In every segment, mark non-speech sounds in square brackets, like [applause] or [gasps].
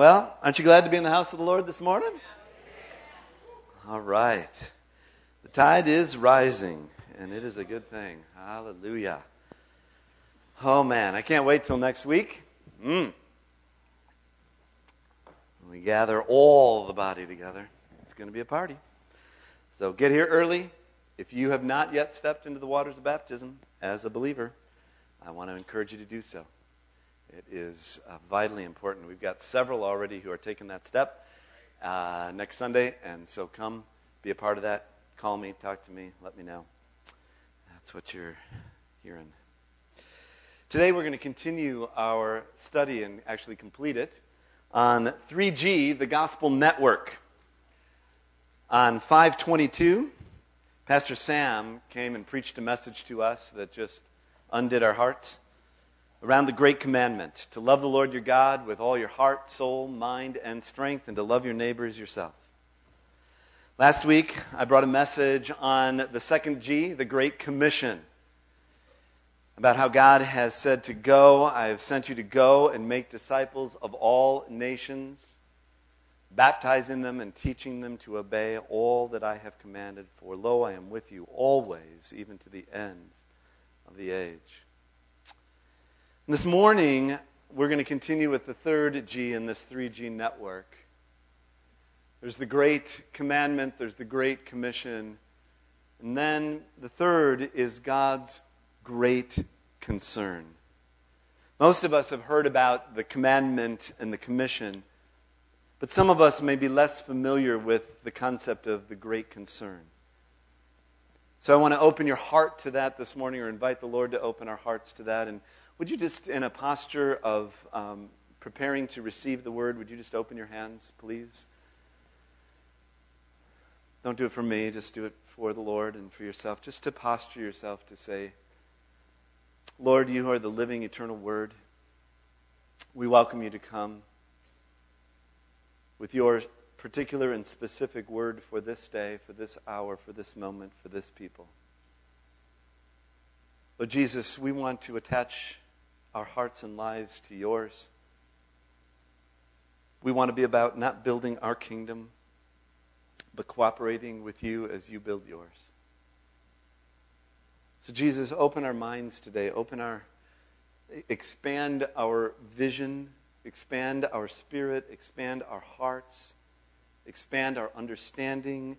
Well, aren't you glad to be in the house of the Lord this morning? All right. The tide is rising, and it is a good thing. Hallelujah. Oh, man, I can't wait till next week. Mm. We gather all the body together. It's going to be a party. So get here early. If you have not yet stepped into the waters of baptism as a believer, I want to encourage you to do so. It is uh, vitally important. We've got several already who are taking that step uh, next Sunday, and so come be a part of that. Call me, talk to me, let me know. That's what you're hearing. Today we're going to continue our study and actually complete it on 3G, the Gospel Network. On 522, Pastor Sam came and preached a message to us that just undid our hearts around the great commandment to love the Lord your God with all your heart, soul, mind, and strength, and to love your neighbor as yourself. Last week, I brought a message on the second G, the Great Commission, about how God has said to go. I have sent you to go and make disciples of all nations, baptizing them and teaching them to obey all that I have commanded. For lo, I am with you always, even to the end of the age. This morning, we're going to continue with the third G in this 3G network. There's the great commandment, there's the great commission, and then the third is God's great concern. Most of us have heard about the commandment and the commission, but some of us may be less familiar with the concept of the great concern. So I want to open your heart to that this morning, or invite the Lord to open our hearts to that. And would you just, in a posture of um, preparing to receive the word, would you just open your hands, please? Don't do it for me, just do it for the Lord and for yourself. Just to posture yourself to say, Lord, you are the living, eternal word. We welcome you to come with your particular and specific word for this day, for this hour, for this moment, for this people. Lord Jesus, we want to attach our hearts and lives to yours. We want to be about not building our kingdom, but cooperating with you as you build yours. So, Jesus, open our minds today, open our, expand our vision, expand our spirit, expand our hearts, expand our understanding,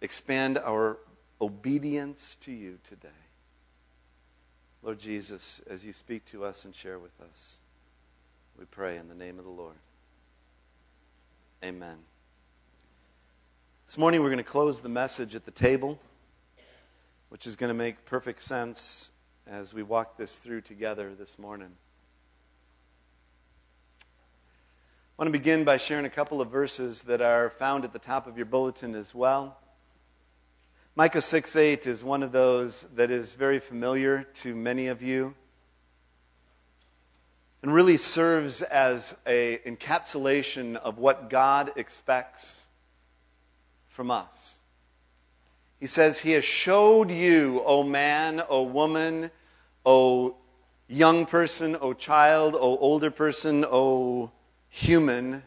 expand our obedience to you today. Lord Jesus, as you speak to us and share with us, we pray in the name of the Lord. Amen. This morning we're going to close the message at the table, which is going to make perfect sense as we walk this through together this morning. I want to begin by sharing a couple of verses that are found at the top of your bulletin as well. Micah 6 8 is one of those that is very familiar to many of you and really serves as an encapsulation of what God expects from us. He says, He has showed you, O man, O woman, O young person, O child, O older person, O human.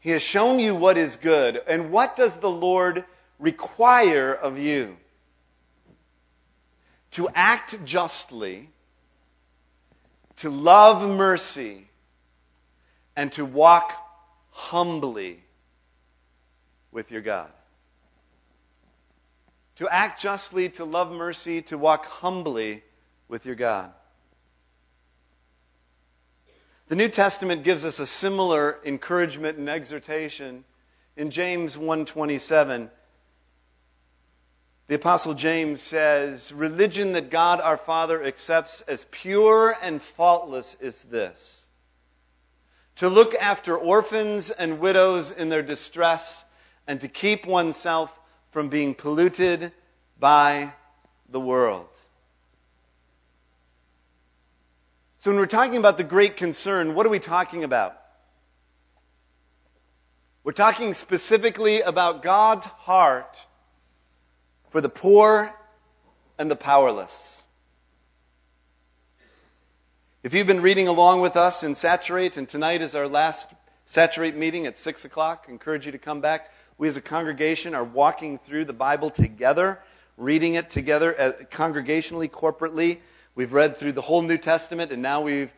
He has shown you what is good. And what does the Lord require of you to act justly, to love mercy, and to walk humbly with your God. To act justly, to love mercy, to walk humbly with your God. The New Testament gives us a similar encouragement and exhortation in James 127 the Apostle James says, Religion that God our Father accepts as pure and faultless is this to look after orphans and widows in their distress and to keep oneself from being polluted by the world. So, when we're talking about the great concern, what are we talking about? We're talking specifically about God's heart for the poor and the powerless. If you've been reading along with us in Saturate, and tonight is our last Saturate meeting at 6 o'clock. I Encourage you to come back. We as a congregation are walking through the Bible together, reading it together uh, congregationally, corporately. We've read through the whole New Testament, and now we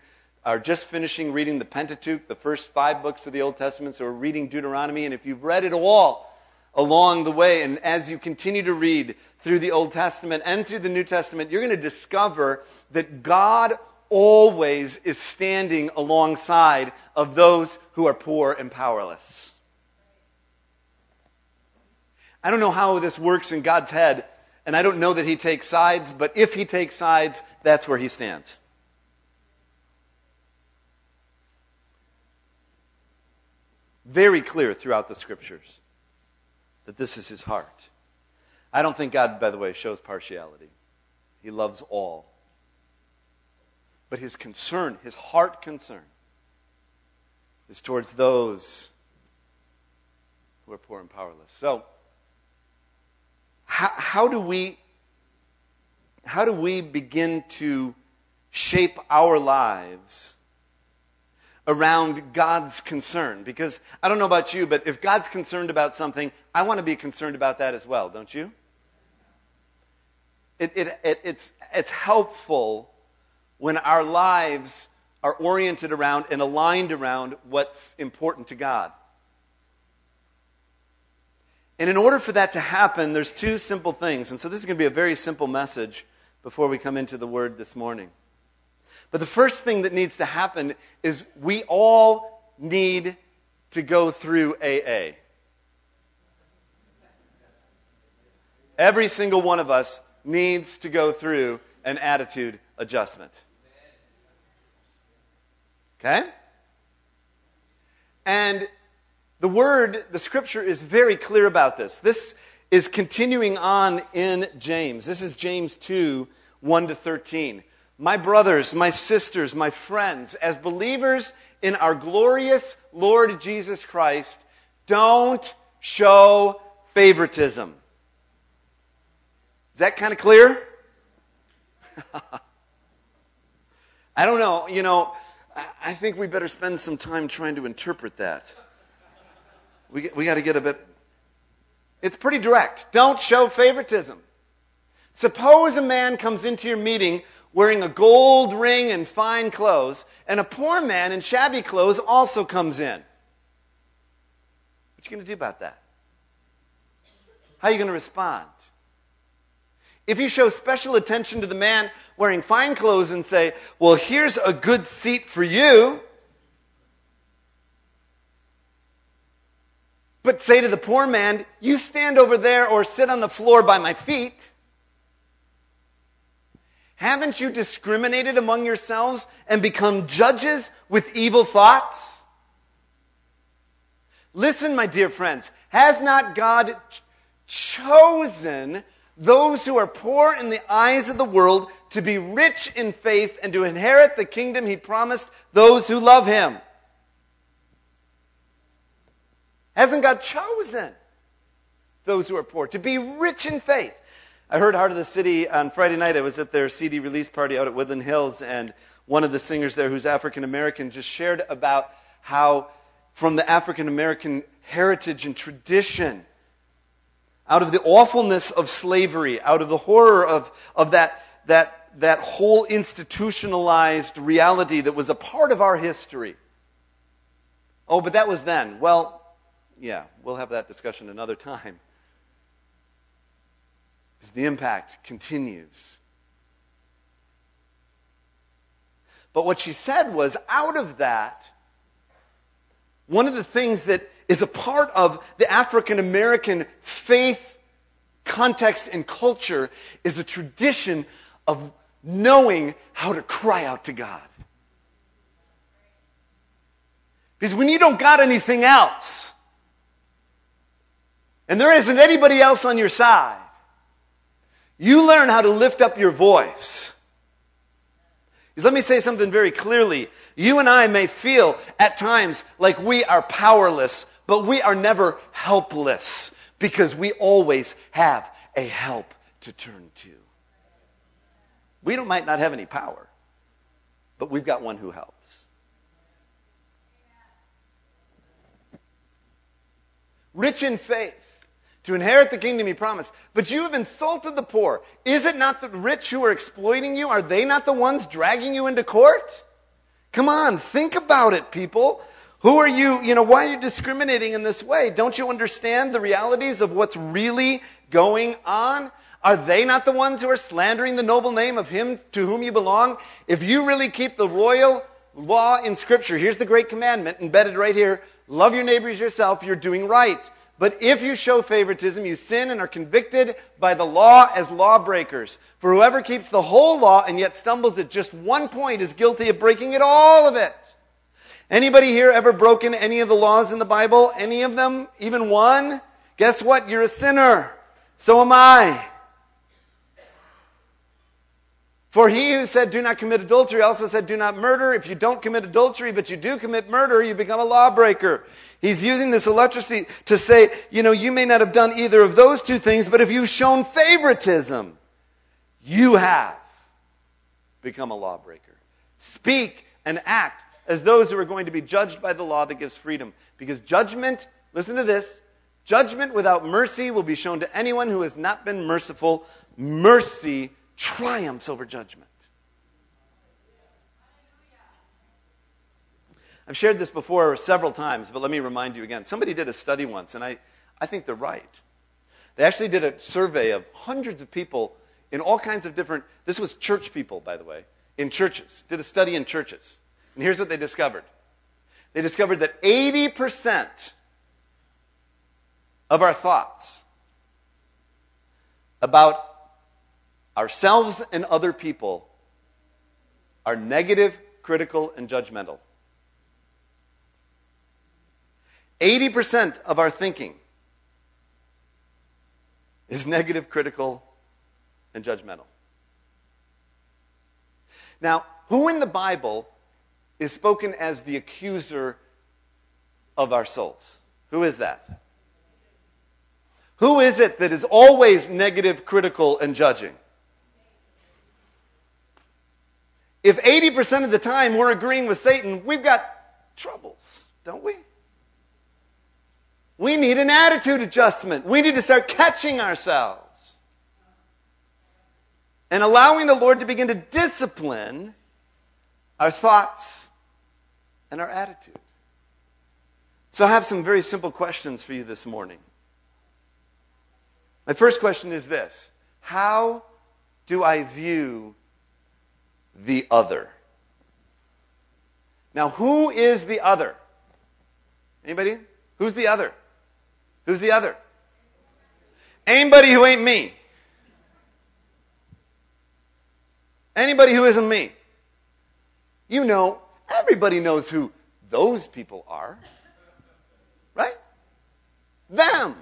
are just finishing reading the Pentateuch, the first five books of the Old Testament. So we're reading Deuteronomy, and if you've read it all along the way, and as you continue to read through the Old Testament and through the New Testament, you're going to discover that God always is standing alongside of those who are poor and powerless. I don't know how this works in God's head, and I don't know that He takes sides, but if He takes sides, that's where He stands. Very clear throughout the scriptures that this is His heart. I don't think God, by the way, shows partiality. He loves all. But his concern, his heart concern, is towards those who are poor and powerless. So, how, how do we how do we begin to shape our lives around God's concern? Because I don't know about you, but if God's concerned about something, I want to be concerned about that as well, don't you? It, it, it, it's, it's helpful when our lives are oriented around and aligned around what's important to God. And in order for that to happen, there's two simple things. And so this is going to be a very simple message before we come into the word this morning. But the first thing that needs to happen is we all need to go through AA. Every single one of us needs to go through an attitude adjustment. Okay? And the word, the scripture is very clear about this. This is continuing on in James. This is James 2 1 to 13. My brothers, my sisters, my friends, as believers in our glorious Lord Jesus Christ, don't show favoritism. Is that kind of clear? [laughs] I don't know. You know, I think we better spend some time trying to interpret that. We, we got to get a bit. It's pretty direct. Don't show favoritism. Suppose a man comes into your meeting wearing a gold ring and fine clothes, and a poor man in shabby clothes also comes in. What are you going to do about that? How are you going to respond? If you show special attention to the man wearing fine clothes and say, Well, here's a good seat for you, but say to the poor man, You stand over there or sit on the floor by my feet. Haven't you discriminated among yourselves and become judges with evil thoughts? Listen, my dear friends, has not God ch- chosen those who are poor in the eyes of the world to be rich in faith and to inherit the kingdom he promised those who love him. Hasn't God chosen those who are poor to be rich in faith? I heard Heart of the City on Friday night. I was at their CD release party out at Woodland Hills, and one of the singers there, who's African American, just shared about how, from the African American heritage and tradition, out of the awfulness of slavery, out of the horror of, of that, that, that whole institutionalized reality that was a part of our history. Oh, but that was then. Well, yeah, we'll have that discussion another time. Because the impact continues. But what she said was out of that, one of the things that is a part of the African American faith context and culture is a tradition of knowing how to cry out to God. Because when you don't got anything else, and there isn't anybody else on your side, you learn how to lift up your voice. Let me say something very clearly. You and I may feel at times like we are powerless but we are never helpless because we always have a help to turn to. We don't, might not have any power, but we've got one who helps. rich in faith, to inherit the kingdom he promised. But you have insulted the poor. Is it not the rich who are exploiting you? Are they not the ones dragging you into court? Come on, think about it, people. Who are you? You know, why are you discriminating in this way? Don't you understand the realities of what's really going on? Are they not the ones who are slandering the noble name of him to whom you belong? If you really keep the royal law in Scripture, here's the great commandment embedded right here love your neighbors yourself, you're doing right. But if you show favoritism, you sin and are convicted by the law as lawbreakers. For whoever keeps the whole law and yet stumbles at just one point is guilty of breaking it all of it. Anybody here ever broken any of the laws in the Bible? Any of them? Even one? Guess what? You're a sinner. So am I. For he who said, Do not commit adultery, also said, Do not murder. If you don't commit adultery, but you do commit murder, you become a lawbreaker. He's using this electricity to say, you know, you may not have done either of those two things, but if you've shown favoritism, you have become a lawbreaker. Speak and act as those who are going to be judged by the law that gives freedom. Because judgment, listen to this, judgment without mercy will be shown to anyone who has not been merciful. Mercy triumphs over judgment. I've shared this before several times, but let me remind you again. Somebody did a study once, and I, I think they're right. They actually did a survey of hundreds of people in all kinds of different, this was church people, by the way, in churches, did a study in churches. And here's what they discovered they discovered that 80% of our thoughts about ourselves and other people are negative, critical, and judgmental. 80% of our thinking is negative, critical, and judgmental. Now, who in the Bible is spoken as the accuser of our souls? Who is that? Who is it that is always negative, critical, and judging? If 80% of the time we're agreeing with Satan, we've got troubles, don't we? We need an attitude adjustment. We need to start catching ourselves and allowing the Lord to begin to discipline our thoughts and our attitude. So, I have some very simple questions for you this morning. My first question is this How do I view the other? Now, who is the other? Anybody? Who's the other? Who's the other? Anybody who ain't me. Anybody who isn't me. You know, everybody knows who those people are. Right? Them.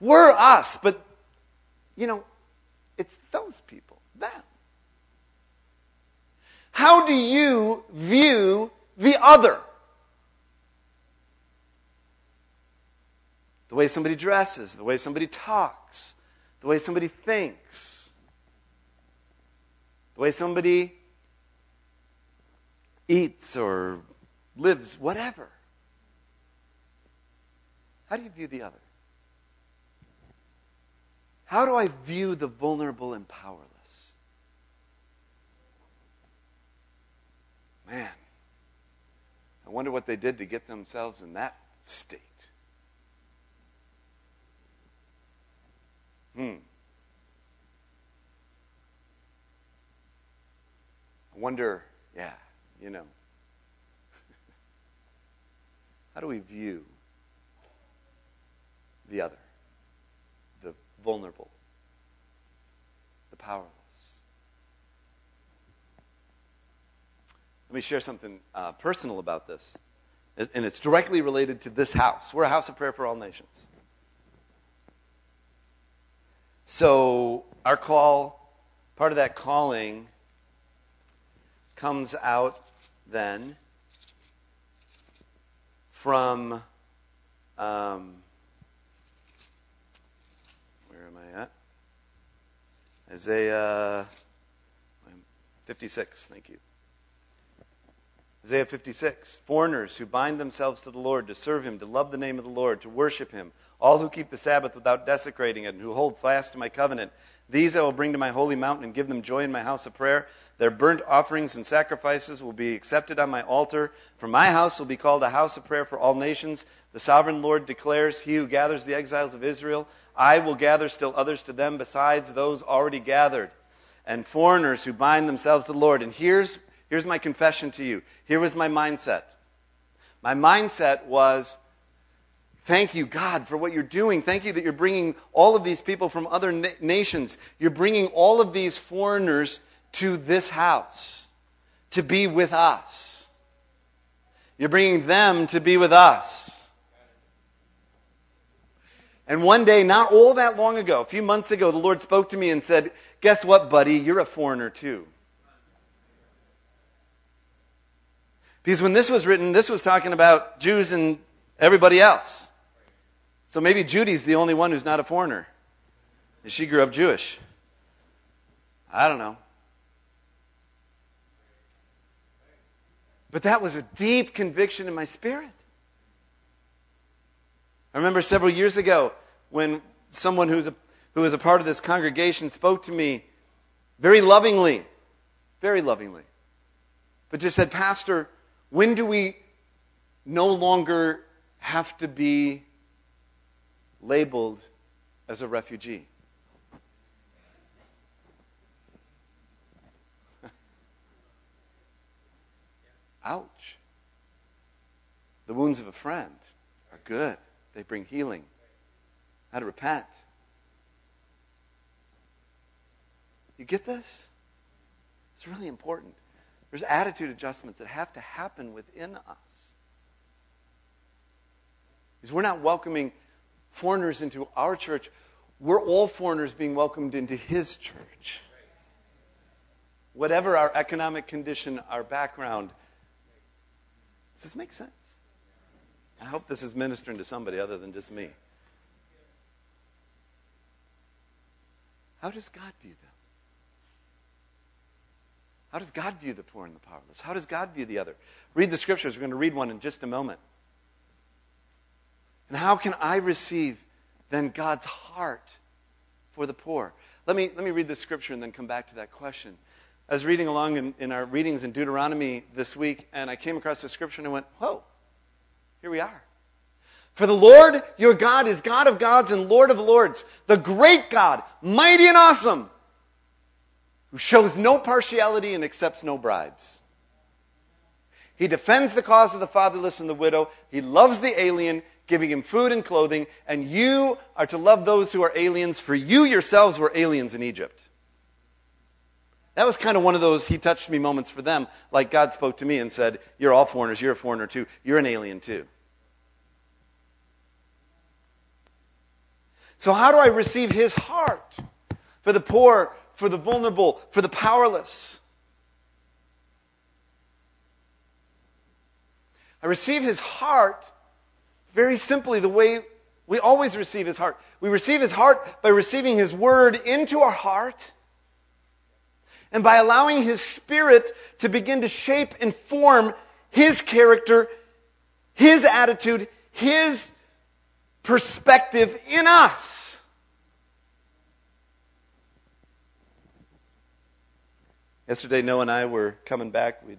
We're us, but, you know, it's those people. Them. How do you view the other? the way somebody dresses, the way somebody talks, the way somebody thinks, the way somebody eats or lives, whatever. How do you view the other? How do I view the vulnerable and powerless? Man, I wonder what they did to get themselves in that state. Hmm. I wonder, yeah, you know. [laughs] How do we view the other, the vulnerable, the powerless? Let me share something uh, personal about this. And it's directly related to this house. We're a house of prayer for all nations. So, our call, part of that calling, comes out then from um, where am I at? Isaiah 56, thank you. Isaiah 56 Foreigners who bind themselves to the Lord, to serve him, to love the name of the Lord, to worship him, all who keep the Sabbath without desecrating it, and who hold fast to my covenant. These I will bring to my holy mountain and give them joy in my house of prayer. Their burnt offerings and sacrifices will be accepted on my altar. For my house will be called a house of prayer for all nations. The sovereign Lord declares, He who gathers the exiles of Israel, I will gather still others to them besides those already gathered, and foreigners who bind themselves to the Lord. And here's, here's my confession to you. Here was my mindset. My mindset was, Thank you, God, for what you're doing. Thank you that you're bringing all of these people from other na- nations. You're bringing all of these foreigners to this house to be with us. You're bringing them to be with us. And one day, not all that long ago, a few months ago, the Lord spoke to me and said, Guess what, buddy? You're a foreigner too. Because when this was written, this was talking about Jews and everybody else. So maybe Judy's the only one who's not a foreigner. And she grew up Jewish. I don't know. But that was a deep conviction in my spirit. I remember several years ago when someone who's a, who was a part of this congregation spoke to me very lovingly, very lovingly, but just said, Pastor, when do we no longer have to be labeled as a refugee. [laughs] Ouch. The wounds of a friend are good, they bring healing. How to repent. You get this? It's really important. There's attitude adjustments that have to happen within us. Because we're not welcoming foreigners into our church, we're all foreigners being welcomed into his church. Whatever our economic condition, our background. Does this make sense? I hope this is ministering to somebody other than just me. How does God view them? How does God view the poor and the powerless? How does God view the other? Read the scriptures. We're going to read one in just a moment. And how can I receive then God's heart for the poor? Let me, let me read the scripture and then come back to that question. I was reading along in, in our readings in Deuteronomy this week, and I came across the scripture and I went, whoa, here we are. For the Lord your God is God of gods and Lord of lords, the great God, mighty and awesome, who shows no partiality and accepts no bribes. He defends the cause of the fatherless and the widow. He loves the alien giving him food and clothing, and you are to love those who are aliens, for you yourselves were aliens in Egypt. That was kind of one of those he touched me moments for them, like God spoke to me and said, You're all foreigners, you're a foreigner too, you're an alien too. So, how do I receive his heart for the poor, for the vulnerable, for the powerless? I receive his heart very simply the way we always receive His heart. We receive His heart by receiving His Word into our heart and by allowing His Spirit to begin to shape and form His character, His attitude, His perspective in us. Yesterday, Noah and I were coming back. We'd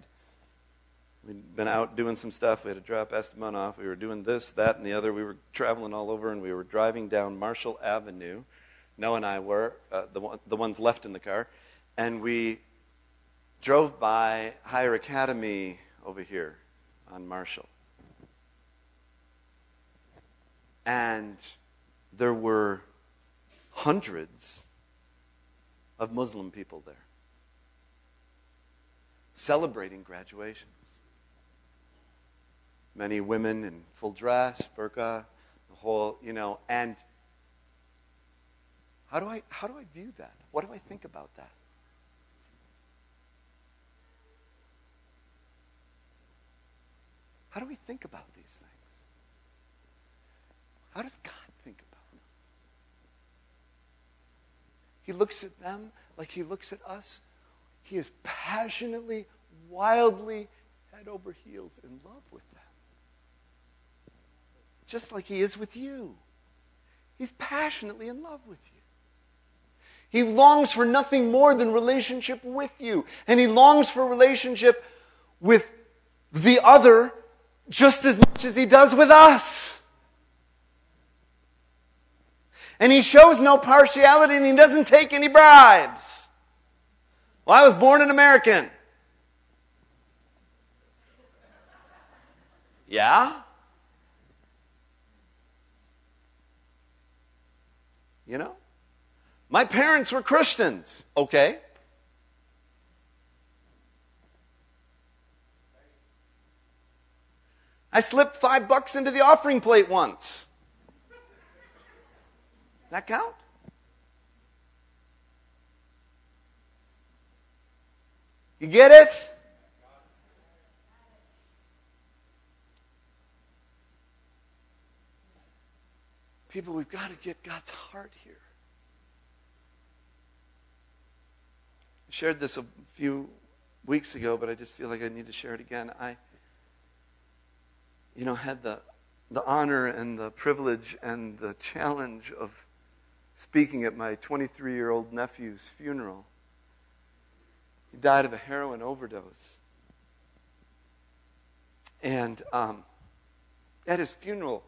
We'd been out doing some stuff. We had to drop Esteban off. We were doing this, that, and the other. We were traveling all over, and we were driving down Marshall Avenue. Noah and I were, uh, the, one, the ones left in the car. And we drove by Higher Academy over here on Marshall. And there were hundreds of Muslim people there celebrating graduations. many women in full dress, burqa, the whole, you know, and how do I how do I view that? What do I think about that? How do we think about these things? How does God think about them? He looks at them like he looks at us. He is passionately, wildly, head over heels in love with them. Just like he is with you. He's passionately in love with you. He longs for nothing more than relationship with you. And he longs for relationship with the other just as much as he does with us. And he shows no partiality and he doesn't take any bribes. Well, I was born an American. Yeah? You know? My parents were Christians. Okay. I slipped five bucks into the offering plate once. That count? You get it? People, we've got to get God's heart here. I shared this a few weeks ago, but I just feel like I need to share it again. I, you know, had the, the honor and the privilege and the challenge of speaking at my 23 year old nephew's funeral. He died of a heroin overdose. And um, at his funeral,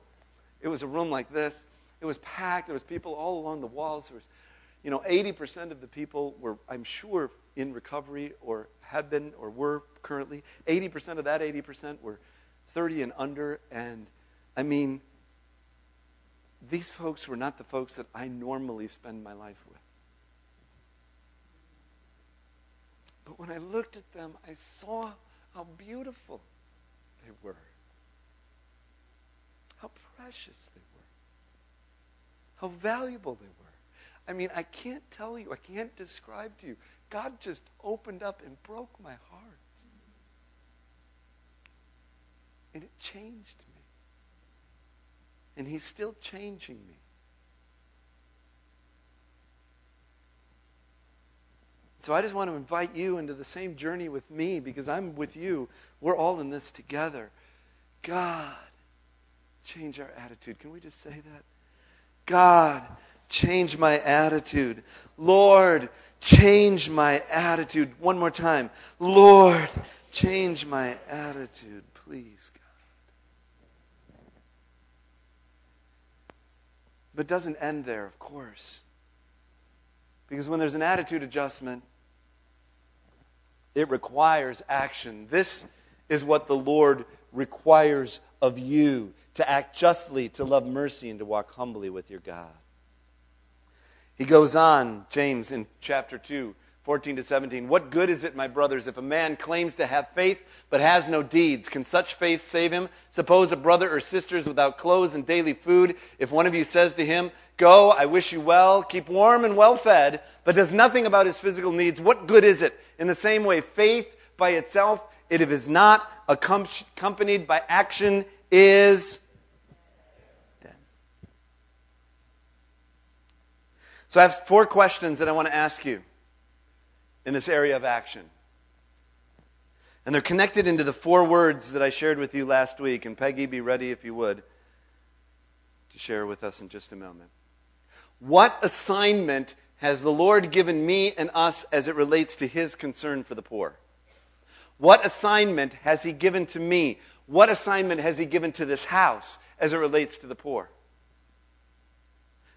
it was a room like this. It was packed. There was people all along the walls. There was, you know, 80% of the people were, I'm sure, in recovery or had been or were currently. 80% of that 80% were 30 and under. And I mean, these folks were not the folks that I normally spend my life with. But when I looked at them, I saw how beautiful they were, how precious they were, how valuable they were. I mean, I can't tell you, I can't describe to you. God just opened up and broke my heart. And it changed me. And He's still changing me. So I just want to invite you into the same journey with me because I'm with you. We're all in this together. God, change our attitude. Can we just say that? God, change my attitude. Lord, change my attitude. One more time. Lord, change my attitude, please, God. But doesn't end there, of course. Because when there's an attitude adjustment, it requires action. This is what the Lord requires of you to act justly, to love mercy, and to walk humbly with your God. He goes on, James, in chapter 2, 14 to 17. What good is it, my brothers, if a man claims to have faith but has no deeds? Can such faith save him? Suppose a brother or sister is without clothes and daily food. If one of you says to him, Go, I wish you well, keep warm and well fed, but does nothing about his physical needs, what good is it? In the same way, faith by itself, if it is not accompanied by action, is dead. So I have four questions that I want to ask you in this area of action. And they're connected into the four words that I shared with you last week. And Peggy, be ready if you would to share with us in just a moment. What assignment has the Lord given me and us as it relates to his concern for the poor? What assignment has he given to me? What assignment has he given to this house as it relates to the poor?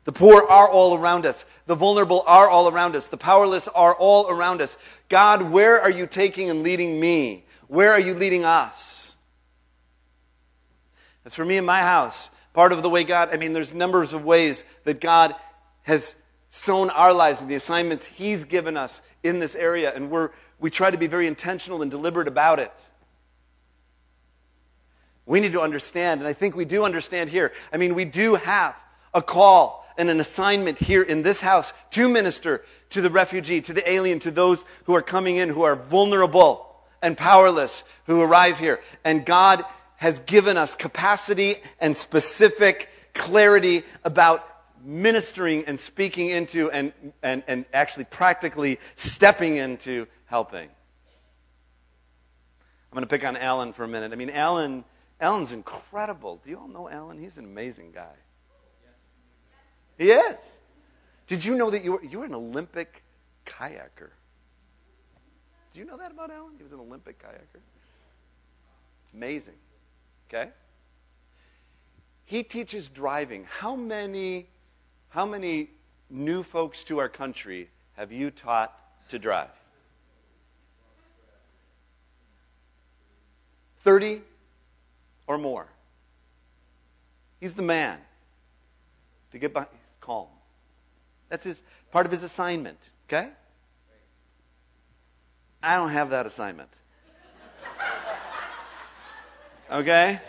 The poor are all around us. The vulnerable are all around us. The powerless are all around us. God, where are you taking and leading me? Where are you leading us? As for me and my house, part of the way God, I mean, there's numbers of ways that God has sown our lives and the assignments He's given us in this area, and we're, we try to be very intentional and deliberate about it. We need to understand, and I think we do understand here. I mean, we do have a call and an assignment here in this house to minister to the refugee, to the alien, to those who are coming in who are vulnerable and powerless who arrive here. And God has given us capacity and specific clarity about ministering and speaking into and, and, and actually practically stepping into helping. I'm going to pick on Alan for a minute. I mean, Alan, Alan's incredible. Do you all know Alan? He's an amazing guy. He is. Did you know that you were, you were an Olympic kayaker? Do you know that about Alan? He was an Olympic kayaker. Amazing. Okay? He teaches driving. How many, how many new folks to our country have you taught to drive? 30 or more. He's the man to get by. Calm. That's his part of his assignment, okay? I don't have that assignment. Okay?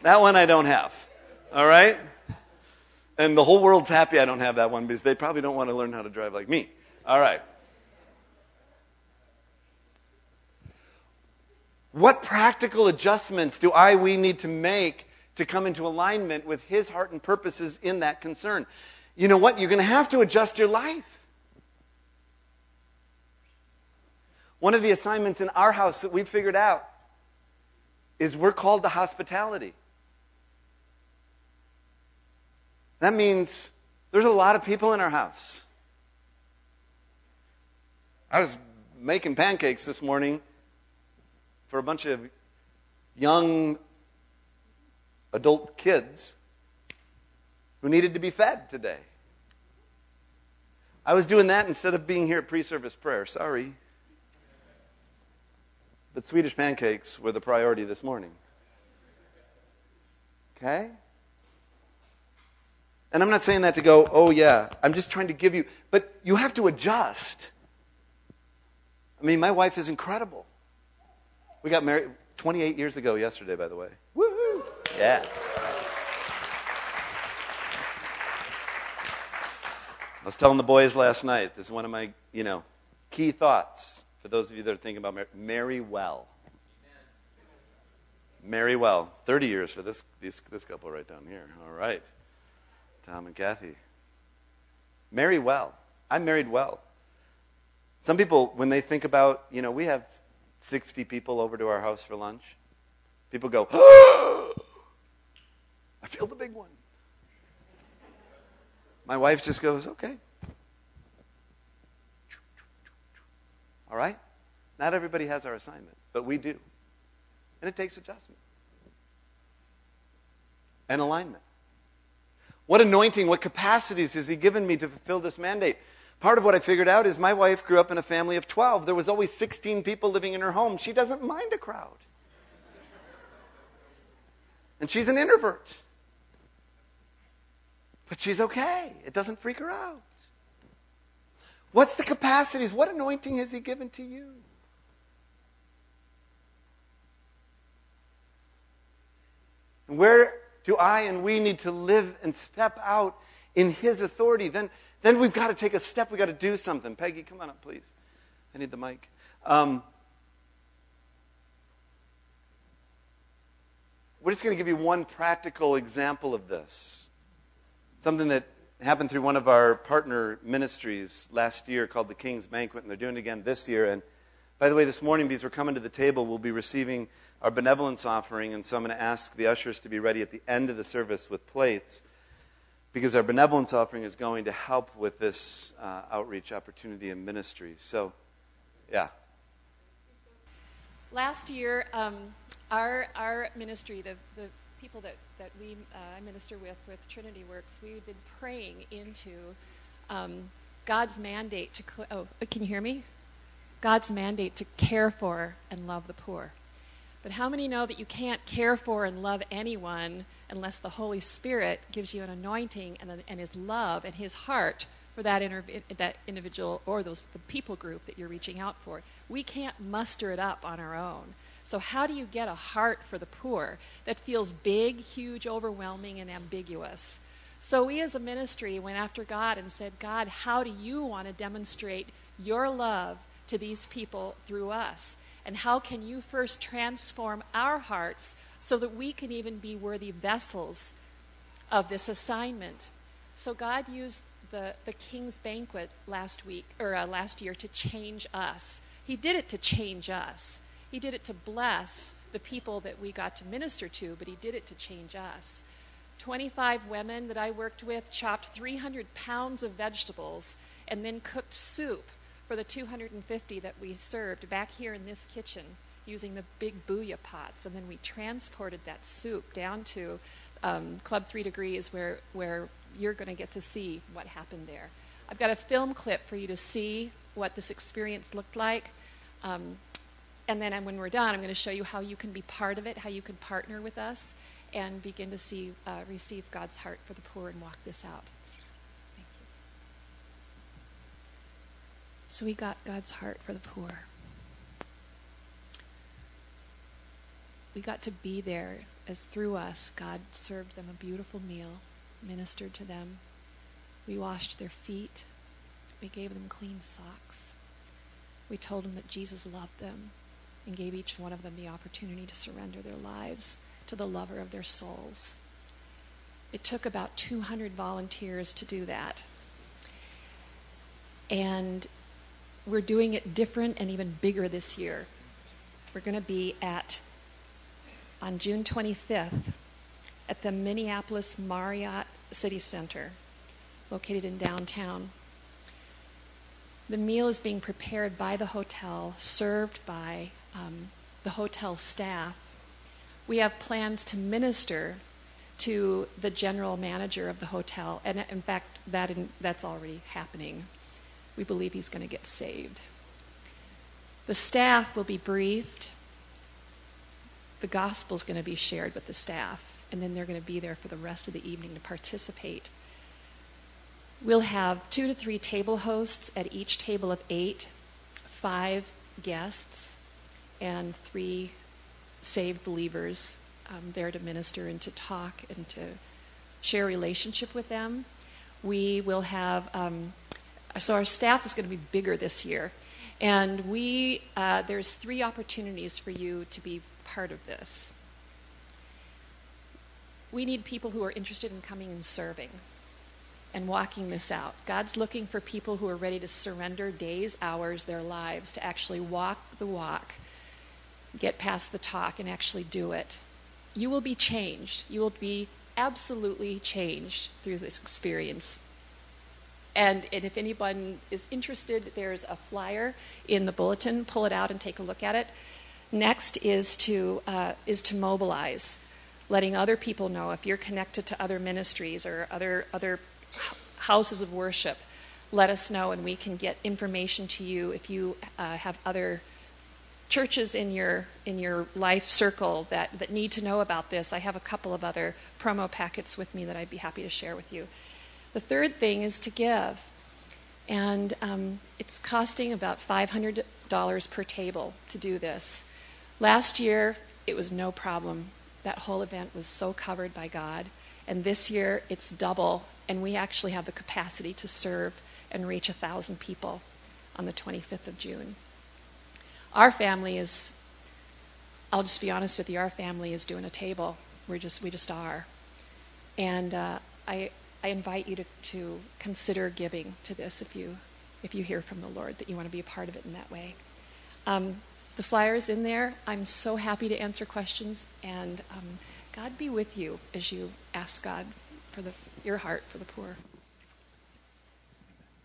That one I don't have. All right? And the whole world's happy I don't have that one because they probably don't want to learn how to drive like me. All right. What practical adjustments do I, we need to make to come into alignment with His heart and purposes in that concern? You know what? You're going to have to adjust your life. One of the assignments in our house that we figured out is we're called to hospitality. That means there's a lot of people in our house. I was making pancakes this morning for a bunch of young adult kids who needed to be fed today. I was doing that instead of being here at pre service prayer. Sorry. But Swedish pancakes were the priority this morning. Okay? And I'm not saying that to go, oh, yeah. I'm just trying to give you, but you have to adjust. I mean, my wife is incredible. We got married 28 years ago yesterday, by the way. Woohoo! Yeah. I was telling the boys last night, this is one of my, you know, key thoughts for those of you that are thinking about mar- marry well. Marry well. 30 years for this, this, this couple right down here. All right. Tom and Kathy. Marry well. I married well. Some people, when they think about, you know, we have 60 people over to our house for lunch. People go, [gasps] oh, I feel the big one. My wife just goes, okay. All right? Not everybody has our assignment, but we do. And it takes adjustment and alignment. What anointing, what capacities has He given me to fulfill this mandate? Part of what I figured out is my wife grew up in a family of 12. There was always 16 people living in her home. She doesn't mind a crowd. And she's an introvert. But she's okay. It doesn't freak her out. What's the capacities? What anointing has He given to you? And Where do I and we need to live and step out in His authority? Then then we've got to take a step. We've got to do something. Peggy, come on up, please. I need the mic. Um, we're just going to give you one practical example of this. Something that happened through one of our partner ministries last year called the King's Banquet, and they're doing it again this year. And by the way, this morning, because we're coming to the table, we'll be receiving our benevolence offering, and so I'm going to ask the ushers to be ready at the end of the service with plates because our benevolence offering is going to help with this uh, outreach opportunity and ministry. So, yeah. Last year, um, our, our ministry, the, the people that, that we uh, minister with, with Trinity Works, we've been praying into um, God's mandate to, cl- oh, can you hear me? God's mandate to care for and love the poor. But how many know that you can't care for and love anyone unless the Holy Spirit gives you an anointing and, and His love and His heart for that, interv- that individual or those the people group that you're reaching out for? We can't muster it up on our own. So, how do you get a heart for the poor that feels big, huge, overwhelming, and ambiguous? So, we as a ministry went after God and said, God, how do you want to demonstrate your love to these people through us? And how can you first transform our hearts so that we can even be worthy vessels of this assignment? So God used the, the king's banquet last week or uh, last year to change us. He did it to change us. He did it to bless the people that we got to minister to, but he did it to change us. 25 women that I worked with chopped 300 pounds of vegetables and then cooked soup for the 250 that we served back here in this kitchen using the big booyah pots. And then we transported that soup down to um, Club Three Degrees, where, where you're going to get to see what happened there. I've got a film clip for you to see what this experience looked like. Um, and then when we're done, I'm going to show you how you can be part of it, how you can partner with us, and begin to see, uh, receive God's heart for the poor and walk this out. Thank you. So we got God's heart for the poor. We got to be there as through us, God served them a beautiful meal, ministered to them. We washed their feet. We gave them clean socks. We told them that Jesus loved them and gave each one of them the opportunity to surrender their lives to the lover of their souls. It took about 200 volunteers to do that. And we're doing it different and even bigger this year. We're going to be at, on June 25th, at the Minneapolis Marriott City Center, located in downtown. The meal is being prepared by the hotel, served by um, the hotel staff. We have plans to minister to the general manager of the hotel, and in fact, that in, that's already happening. We believe he's going to get saved. The staff will be briefed. The gospel is going to be shared with the staff, and then they're going to be there for the rest of the evening to participate. We'll have two to three table hosts at each table of eight, five guests, and three saved believers um, there to minister and to talk and to share relationship with them. We will have, um, so our staff is going to be bigger this year. And we, uh, there's three opportunities for you to be part of this. We need people who are interested in coming and serving and walking this out. God's looking for people who are ready to surrender days, hours, their lives to actually walk the walk, get past the talk, and actually do it. You will be changed. You will be absolutely changed through this experience. And, and if anyone is interested, there's a flyer in the bulletin. Pull it out and take a look at it. Next is to, uh, is to mobilize, letting other people know if you're connected to other ministries or other, other houses of worship, let us know and we can get information to you if you uh, have other churches in your in your life circle that, that need to know about this. I have a couple of other promo packets with me that I'd be happy to share with you. The third thing is to give. And um, it's costing about $500 per table to do this. Last year, it was no problem. That whole event was so covered by God. And this year, it's double and we actually have the capacity to serve and reach a thousand people on the 25th of June. Our family is, I'll just be honest with you, our family is doing a table. We're just, we just are. And uh, I, I invite you to, to consider giving to this if you, if you hear from the Lord that you want to be a part of it in that way. Um, the flyer's in there. I'm so happy to answer questions, and um, God be with you as you ask God for the your heart for the poor.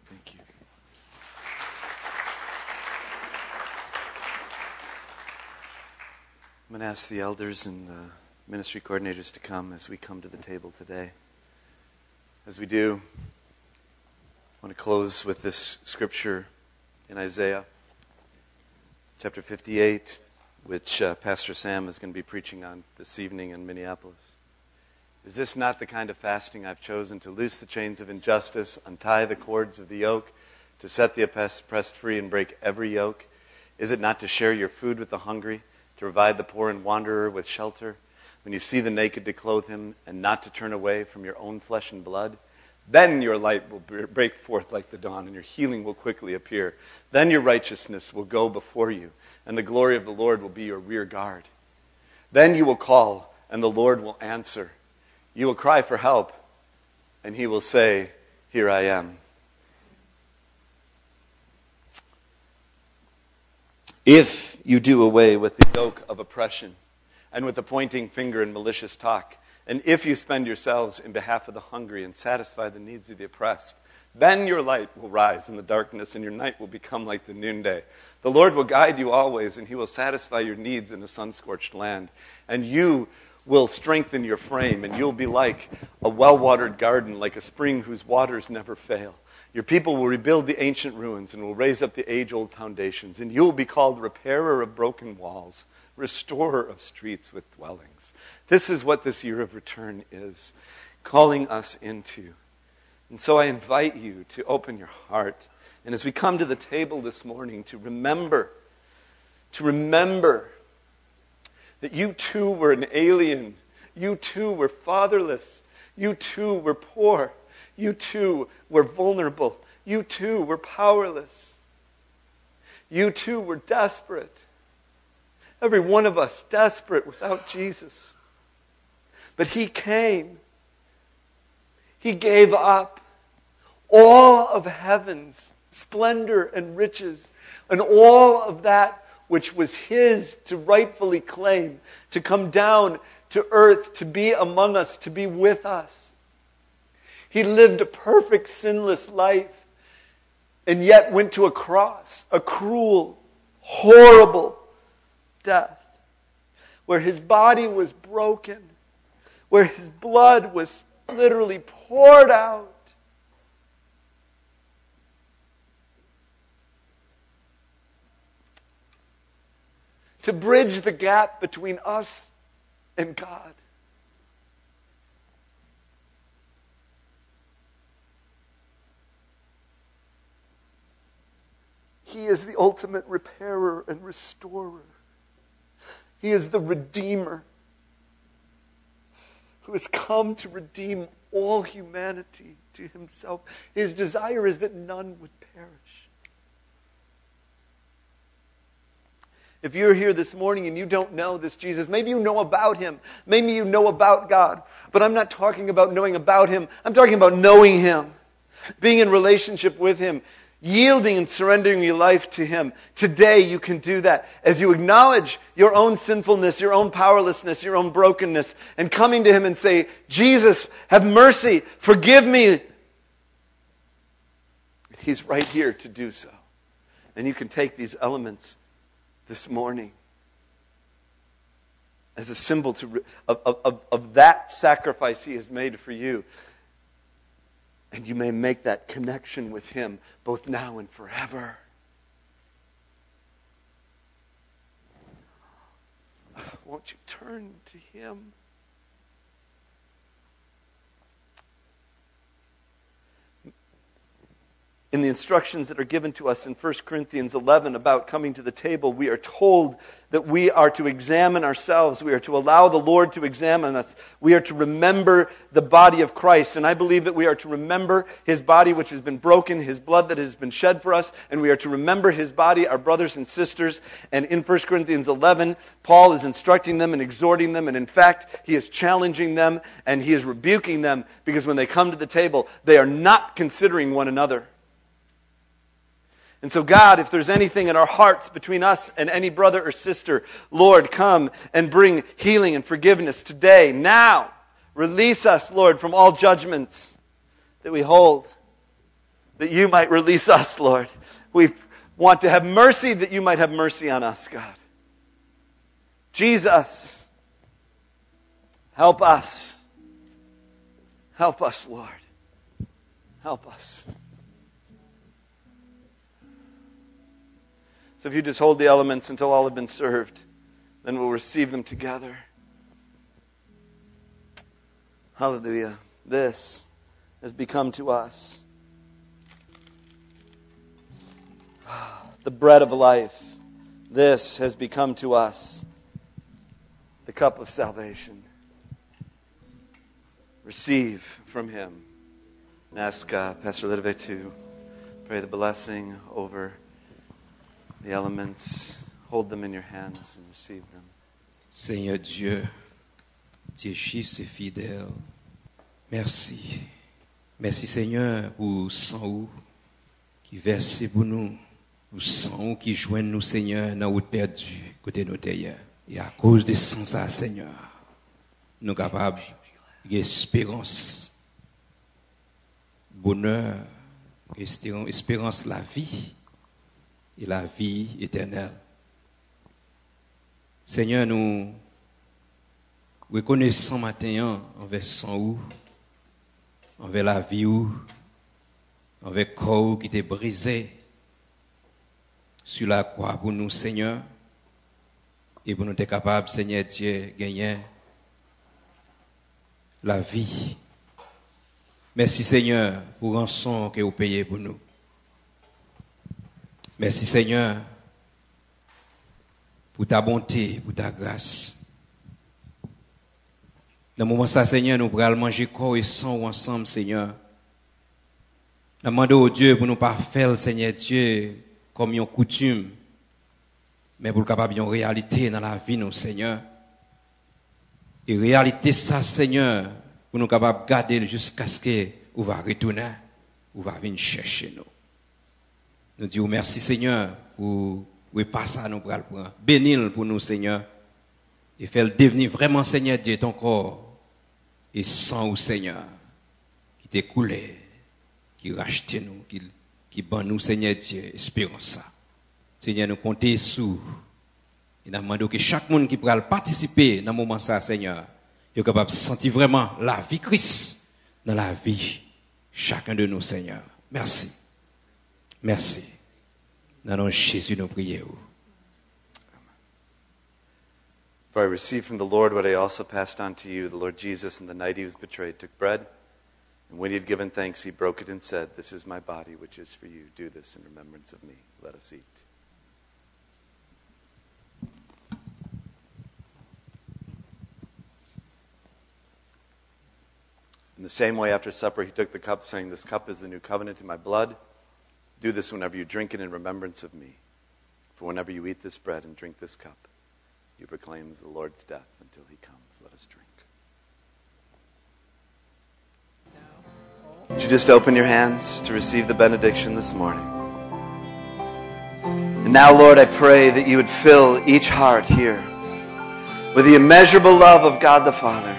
Thank you. I'm going to ask the elders and the ministry coordinators to come as we come to the table today. As we do, I want to close with this scripture in Isaiah chapter 58, which uh, Pastor Sam is going to be preaching on this evening in Minneapolis. Is this not the kind of fasting I've chosen to loose the chains of injustice, untie the cords of the yoke, to set the oppressed free and break every yoke? Is it not to share your food with the hungry, to provide the poor and wanderer with shelter? When you see the naked, to clothe him, and not to turn away from your own flesh and blood? Then your light will break forth like the dawn, and your healing will quickly appear. Then your righteousness will go before you, and the glory of the Lord will be your rear guard. Then you will call, and the Lord will answer. You will cry for help, and he will say, Here I am. If you do away with the yoke of oppression and with the pointing finger and malicious talk. And if you spend yourselves in behalf of the hungry and satisfy the needs of the oppressed, then your light will rise in the darkness and your night will become like the noonday. The Lord will guide you always and he will satisfy your needs in a sun scorched land. And you will strengthen your frame and you'll be like a well watered garden, like a spring whose waters never fail. Your people will rebuild the ancient ruins and will raise up the age old foundations. And you will be called repairer of broken walls, restorer of streets with dwellings. This is what this year of return is, calling us into. And so I invite you to open your heart. And as we come to the table this morning, to remember, to remember that you too were an alien. You too were fatherless. You too were poor. You too were vulnerable. You too were powerless. You too were desperate. Every one of us desperate without Jesus. But He came. He gave up all of heaven's splendor and riches and all of that which was His to rightfully claim, to come down to earth, to be among us, to be with us. He lived a perfect, sinless life and yet went to a cross, a cruel, horrible death, where his body was broken, where his blood was literally poured out. To bridge the gap between us and God. He is the ultimate repairer and restorer. He is the Redeemer who has come to redeem all humanity to himself. His desire is that none would perish. If you're here this morning and you don't know this Jesus, maybe you know about him, maybe you know about God, but I'm not talking about knowing about him. I'm talking about knowing him, being in relationship with him yielding and surrendering your life to Him. Today, you can do that as you acknowledge your own sinfulness, your own powerlessness, your own brokenness, and coming to Him and say, Jesus, have mercy, forgive me. He's right here to do so. And you can take these elements this morning as a symbol to, of, of, of that sacrifice He has made for you and you may make that connection with Him both now and forever. Won't you turn to Him? In the instructions that are given to us in 1 Corinthians 11 about coming to the table, we are told that we are to examine ourselves. We are to allow the Lord to examine us. We are to remember the body of Christ. And I believe that we are to remember his body which has been broken, his blood that has been shed for us, and we are to remember his body, our brothers and sisters. And in 1 Corinthians 11, Paul is instructing them and exhorting them. And in fact, he is challenging them and he is rebuking them because when they come to the table, they are not considering one another. And so, God, if there's anything in our hearts between us and any brother or sister, Lord, come and bring healing and forgiveness today, now. Release us, Lord, from all judgments that we hold, that you might release us, Lord. We want to have mercy, that you might have mercy on us, God. Jesus, help us. Help us, Lord. Help us. So if you just hold the elements until all have been served, then we'll receive them together. Hallelujah. This has become to us the bread of life. This has become to us the cup of salvation. Receive from him. And ask uh, Pastor Lidve to pray the blessing over the elements, hold them in your hands and receive them. Seigneur Dieu, tu es juste et fidèle. Merci. Merci Seigneur pour sang qui versé pour nous. Ou sang qui joignent nous, Seigneur, dans route perdue, côté nous derrière. Et à cause de sang, ça, Seigneur, nous sommes capables d'espérance, bonheur, espérance, la vie et la vie éternelle. Seigneur, nous reconnaissons matin envers sang ou, envers la vie ou, envers le corps qui était brisé sur la croix pour nous, Seigneur, et pour nous être capables, Seigneur Dieu, gagner la vie. Merci, Seigneur, pour rançon que vous payez pour nous. Merci, Seigneur, pour ta bonté, pour ta grâce. Dans le moment ça, Seigneur, nous pourrons manger corps et sang ensemble, Seigneur. Nous demandons au Dieu pour nous pas faire, Seigneur Dieu, comme une coutume, mais pour capable une réalité dans la vie, nous, Seigneur. Et réalité, ça, Seigneur, pour nous capables de garder jusqu'à ce que vous va retourner, vous va venir chercher nous. Nous disons merci, Seigneur, pour repasser à nous pour le prendre. Bénis pour nous, Seigneur. Et faire devenir vraiment, Seigneur Dieu, ton corps. Et sans au Seigneur, qui coulé, qui racheté nous, qui, qui ban nous, Seigneur Dieu, espérons ça. Seigneur, nous comptons sur. Et nous demandons que chaque monde qui pourra participer dans moment ça, Seigneur, est capable de sentir vraiment la vie Christ dans la vie chacun de nous, Seigneur. Merci. Merci. Dans nom Jésus, nous prions. For I received from the Lord what I also passed on to you. The Lord Jesus, in the night he was betrayed, took bread, and when he had given thanks, he broke it and said, This is my body, which is for you. Do this in remembrance of me. Let us eat. In the same way, after supper, he took the cup, saying, This cup is the new covenant in my blood. Do this whenever you drink it in remembrance of me. For whenever you eat this bread and drink this cup, you proclaim the Lord's death until he comes. Let us drink. Would you just open your hands to receive the benediction this morning? And now, Lord, I pray that you would fill each heart here with the immeasurable love of God the Father,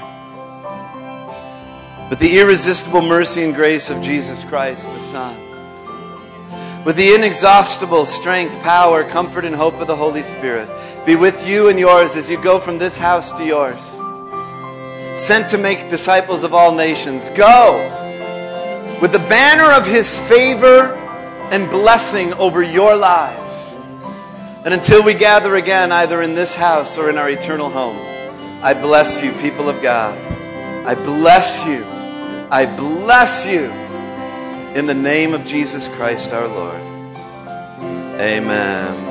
with the irresistible mercy and grace of Jesus Christ the Son with the inexhaustible strength, power, comfort, and hope of the Holy Spirit be with you and yours as you go from this house to yours. Sent to make disciples of all nations. Go with the banner of his favor and blessing over your lives. And until we gather again, either in this house or in our eternal home, I bless you, people of God. I bless you. I bless you. In the name of Jesus Christ our Lord. Amen.